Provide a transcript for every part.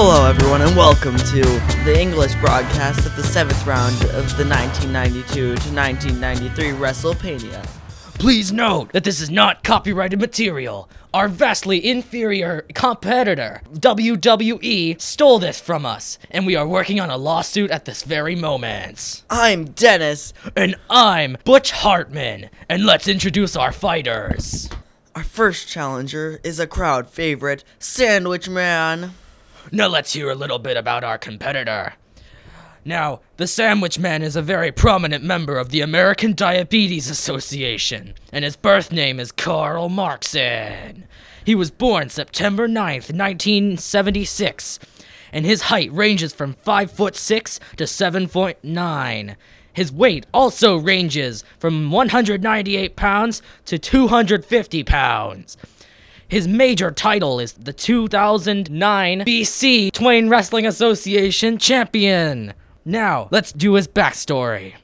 Hello, everyone, and welcome to the English broadcast of the seventh round of the 1992 to 1993 WrestlePania. Please note that this is not copyrighted material. Our vastly inferior competitor, WWE, stole this from us, and we are working on a lawsuit at this very moment. I'm Dennis. And I'm Butch Hartman, and let's introduce our fighters. Our first challenger is a crowd favorite, Sandwich Man. Now let's hear a little bit about our competitor. Now, the Sandwich Man is a very prominent member of the American Diabetes Association, and his birth name is Karl Marxen. He was born September 9th, 1976, and his height ranges from 5 foot 6 to 7.9. His weight also ranges from 198 pounds to 250 pounds. His major title is the 2009 BC Twain Wrestling Association Champion. Now, let's do his backstory.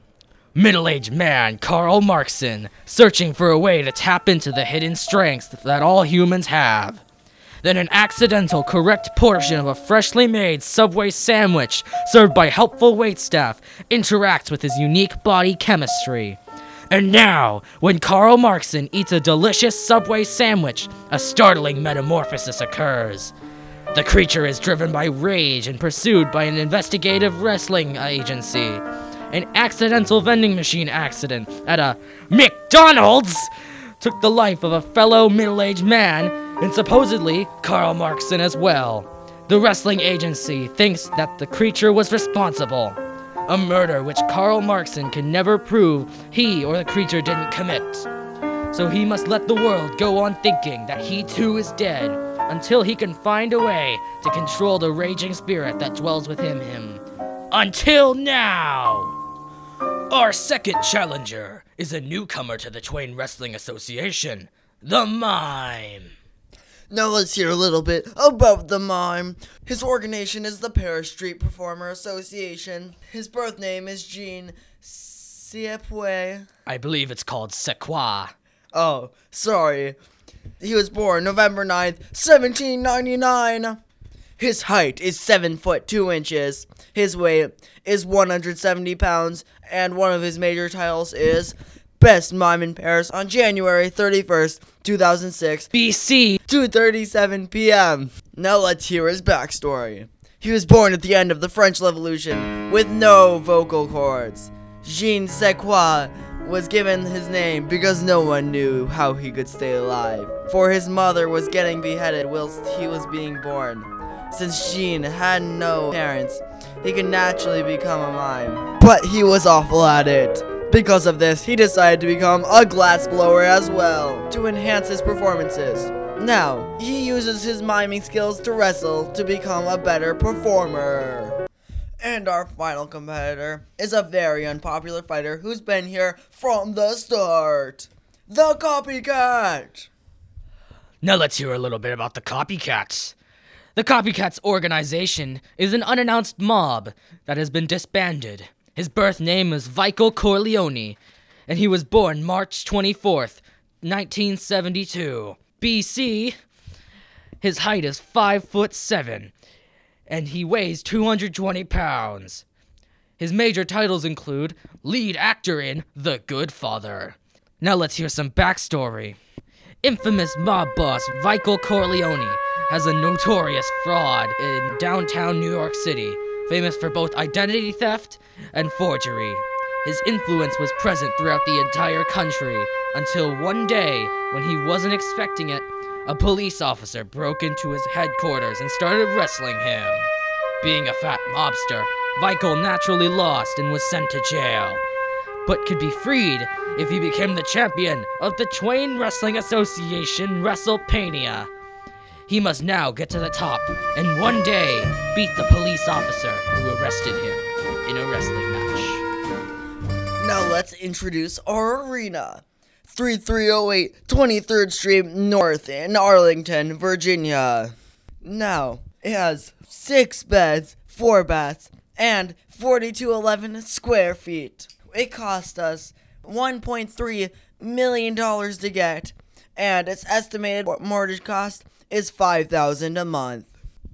Middle aged man Karl Marxen, searching for a way to tap into the hidden strengths that all humans have. Then, an accidental correct portion of a freshly made Subway sandwich served by helpful waitstaff interacts with his unique body chemistry. And now, when Karl Marxen eats a delicious Subway sandwich, a startling metamorphosis occurs. The creature is driven by rage and pursued by an investigative wrestling agency. An accidental vending machine accident at a McDonald's took the life of a fellow middle aged man, and supposedly Karl Marxen as well. The wrestling agency thinks that the creature was responsible a murder which Karl Marxen can never prove he or the creature didn't commit. So he must let the world go on thinking that he too is dead until he can find a way to control the raging spirit that dwells within him. Until now! Our second challenger is a newcomer to the Twain Wrestling Association, the Mime. Now let's hear a little bit about the mime. His organization is the Paris Street Performer Association. His birth name is Jean Siepue. I believe it's called Sequoia. Oh, sorry. He was born November 9th, 1799. His height is 7 foot 2 inches. His weight is 170 pounds. And one of his major titles is Best Mime in Paris on January 31st, 2006. BC 2:37 p.m. Now let's hear his backstory. He was born at the end of the French Revolution with no vocal cords. Jean Sequoia was given his name because no one knew how he could stay alive, for his mother was getting beheaded whilst he was being born. Since Jean had no parents, he could naturally become a mime. But he was awful at it. Because of this, he decided to become a glassblower as well, to enhance his performances. Now, he uses his miming skills to wrestle to become a better performer. And our final competitor is a very unpopular fighter who's been here from the start. The Copycat! Now let's hear a little bit about the Copycats. The Copycats organization is an unannounced mob that has been disbanded. His birth name is Vico Corleone, and he was born March 24th, 1972. BC. His height is 5 foot 7, and he weighs 220 pounds. His major titles include lead actor in The Good Father. Now let's hear some backstory. Infamous mob boss Vico Corleone has a notorious fraud in downtown New York City famous for both identity theft and forgery. His influence was present throughout the entire country until one day, when he wasn't expecting it, a police officer broke into his headquarters and started wrestling him. Being a fat mobster, Vico naturally lost and was sent to jail, but could be freed if he became the champion of the Twain Wrestling Association WrestlePania. He must now get to the top and one day beat the police officer who arrested him in a wrestling match. Now let's introduce our arena. 3308 23rd Street North in Arlington, Virginia. Now, it has 6 beds, 4 baths, and 4211 square feet. It cost us $1.3 million to get, and its estimated what mortgage cost is 5000 a month.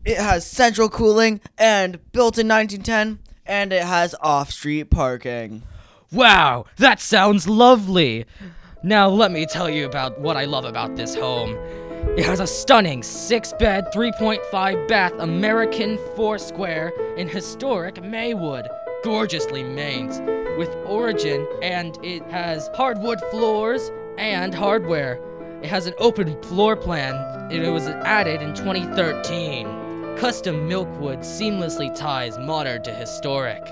It has central cooling and built in 1910, and it has off-street parking. Wow, that sounds lovely. Now let me tell you about what I love about this home. It has a stunning 6 bed, 3.5 bath American four square in historic Maywood, gorgeously mained, with origin, and it has hardwood floors and hardware. It has an open floor plan. and It was added in 2013. Custom millwork seamlessly ties modern to historic.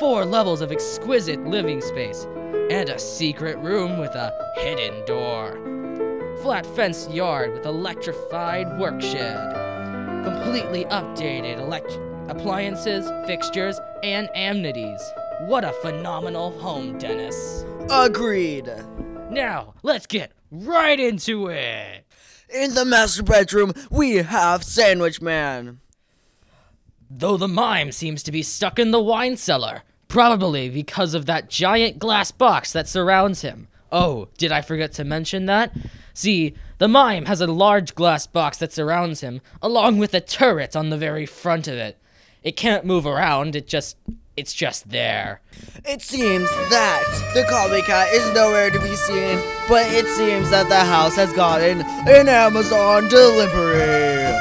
Four levels of exquisite living space, and a secret room with a hidden door. Flat fenced yard with electrified work shed. Completely updated elect- appliances, fixtures, and amenities. What a phenomenal home, Dennis. Agreed. Now, let's get right into it. In the master bedroom, we have Sandwich Man. Though the mime seems to be stuck in the wine cellar, probably because of that giant glass box that surrounds him. Oh, did I forget to mention that? See, the mime has a large glass box that surrounds him, along with a turret on the very front of it. It can't move around, it just it's just there. It seems that the copycat is nowhere to be seen, but it seems that the house has gotten an Amazon delivery.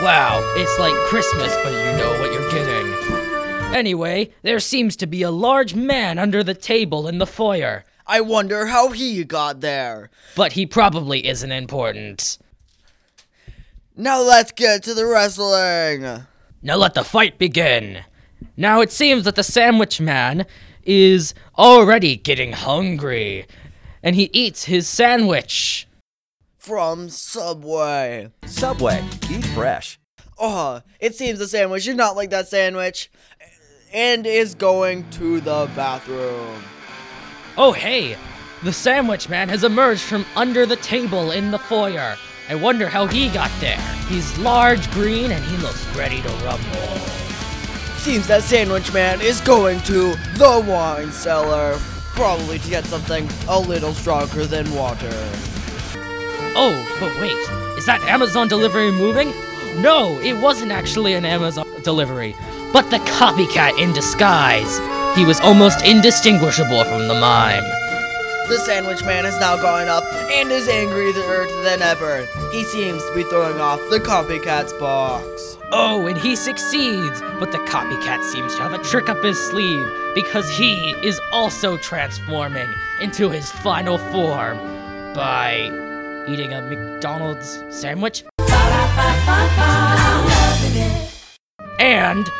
Wow, it's like Christmas, but you know what you're getting. Anyway, there seems to be a large man under the table in the foyer, I wonder how he got there. but he probably isn't important. Now let's get to the wrestling. Now let the fight begin. Now it seems that the sandwich man is already getting hungry, and he eats his sandwich. From Subway. Subway, eat fresh. Oh, it seems the sandwich did not like that sandwich and is going to the bathroom. Oh hey, the sandwich man has emerged from under the table in the foyer. I wonder how he got there. He's large, green, and he looks ready to rumble. Seems that Sandwich Man is going to the wine cellar, probably to get something a little stronger than water. Oh, but wait, is that Amazon delivery moving? No, it wasn't actually an Amazon delivery, but the copycat in disguise. He was almost indistinguishable from the mime. The Sandwich Man has now gone up and is angrier than ever. He seems to be throwing off the copycat's box. Oh, and he succeeds, but the copycat seems to have a trick up his sleeve because he is also transforming into his final form by eating a McDonald's sandwich. And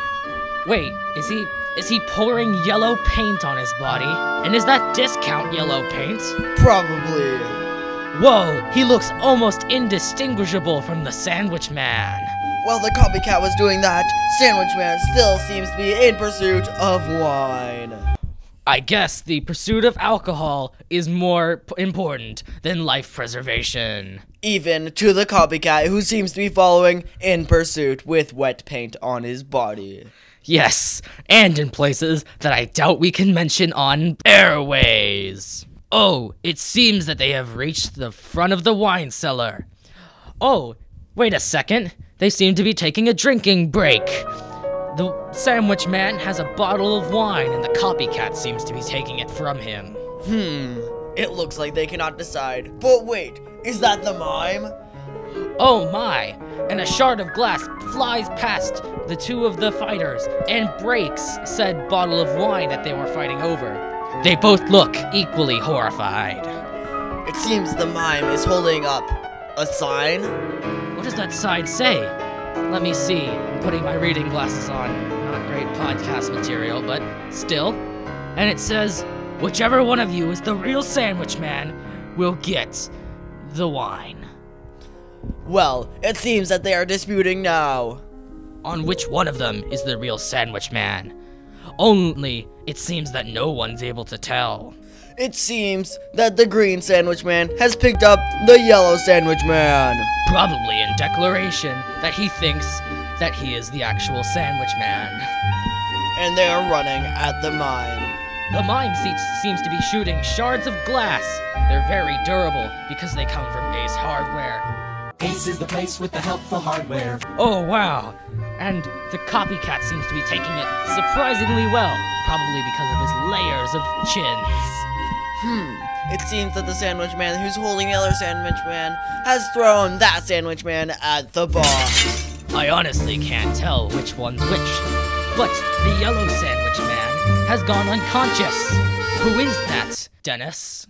wait, is he is he pouring yellow paint on his body? And is that discount yellow paint? Probably. Whoa, he looks almost indistinguishable from the sandwich man. While the copycat was doing that, Sandwich Man still seems to be in pursuit of wine. I guess the pursuit of alcohol is more p- important than life preservation. Even to the copycat who seems to be following in pursuit with wet paint on his body. Yes, and in places that I doubt we can mention on airways. Oh, it seems that they have reached the front of the wine cellar. Oh, wait a second. They seem to be taking a drinking break. The sandwich man has a bottle of wine, and the copycat seems to be taking it from him. Hmm, it looks like they cannot decide. But wait, is that the mime? Oh my! And a shard of glass flies past the two of the fighters and breaks said bottle of wine that they were fighting over. They both look equally horrified. It seems the mime is holding up a sign. What does that sign say? Let me see. I'm putting my reading glasses on. Not great podcast material, but still. And it says, whichever one of you is the real sandwich man will get the wine. Well, it seems that they are disputing now. on which one of them is the real sandwich man. Only, it seems that no one's able to tell. It seems that the green sandwich man has picked up the yellow sandwich man. Probably in declaration that he thinks that he is the actual sandwich man. And they are running at the mime. The mime se- seems to be shooting shards of glass. They're very durable because they come from Ace Hardware. Ace is the place with the helpful hardware. Oh, wow. And the copycat seems to be taking it surprisingly well, probably because of his layers of chins. Hmm, it seems that the sandwich man who's holding the other sandwich man has thrown that sandwich man at the boss. I honestly can't tell which one's which. But the yellow sandwich man has gone unconscious. Who is that, Dennis?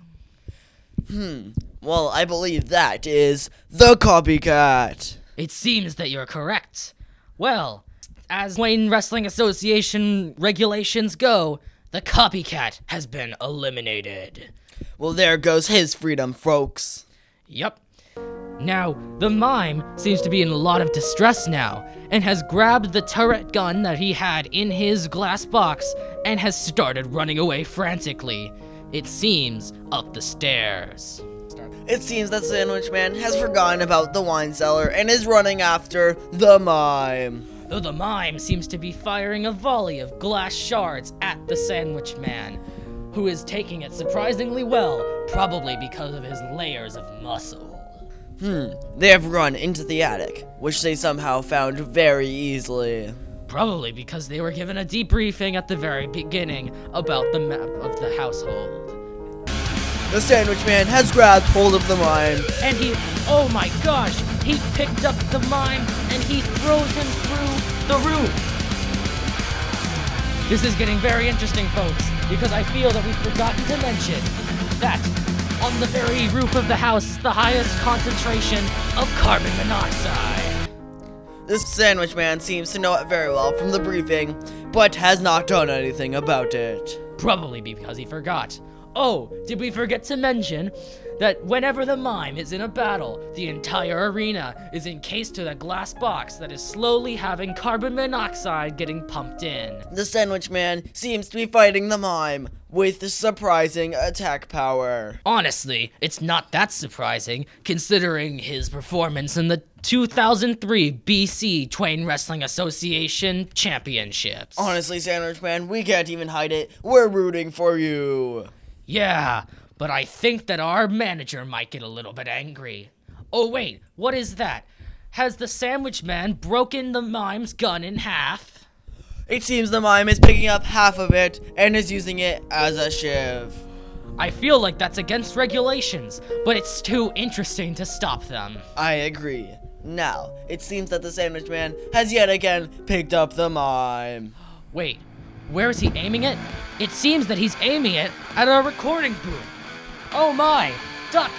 Well, I believe that is the copycat. It seems that you're correct. Well, as Twain Wrestling Association regulations go, the copycat has been eliminated. Well, there goes his freedom, folks. Yup. Now, the mime seems to be in a lot of distress now, and has grabbed the turret gun that he had in his glass box and has started running away frantically. It seems up the stairs. It seems that Sandwich Man has forgotten about the wine cellar and is running after the mime. Though the mime seems to be firing a volley of glass shards at the sandwich man, who is taking it surprisingly well, probably because of his layers of muscle. Hmm, they have run into the attic, which they somehow found very easily. Probably because they were given a debriefing at the very beginning about the map of the household. The Sandwich Man has grabbed hold of the mime. And he, oh my gosh, he picked up the mime and he throws him through the roof. This is getting very interesting, folks, because I feel that we've forgotten to mention that on the very roof of the house is the highest concentration of carbon monoxide. This Sandwich Man seems to know it very well from the briefing, but has not done anything about it. Probably because he forgot. Oh, did we forget to mention that whenever the mime is in a battle, the entire arena is encased with a glass box that is slowly having carbon monoxide getting pumped in? The Sandwich Man seems to be fighting the mime with surprising attack power. Honestly, it's not that surprising considering his performance in the 2003 BC Twain Wrestling Association Championships. Honestly, Sandwich Man, we can't even hide it. We're rooting for you. Yeah, but I think that our manager might get a little bit angry. Oh, wait, what is that? Has the sandwich man broken the mime's gun in half? It seems the mime is picking up half of it and is using it as a shiv. I feel like that's against regulations, but it's too interesting to stop them. I agree. Now, it seems that the Sandwich Man has yet again picked up the mime. Wait, where is he aiming it? It seems that he's aiming it at our recording booth. Oh my, duck!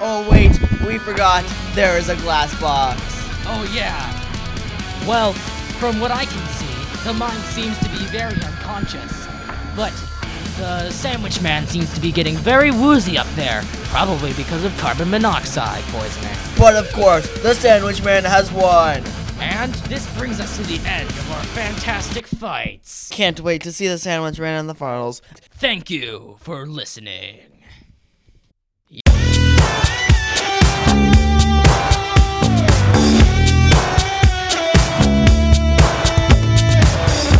Oh, wait, we forgot there is a glass box. Oh yeah. Well, from what I can see, the mime seems to be very unconscious. But the sandwich man seems to be getting very woozy up there, probably because of carbon monoxide poisoning. But of course, the Sandwich Man has won. And this brings us to the end of our fantastic fights. Can't wait to see the Sandwich Man in the finals. Thank you for listening.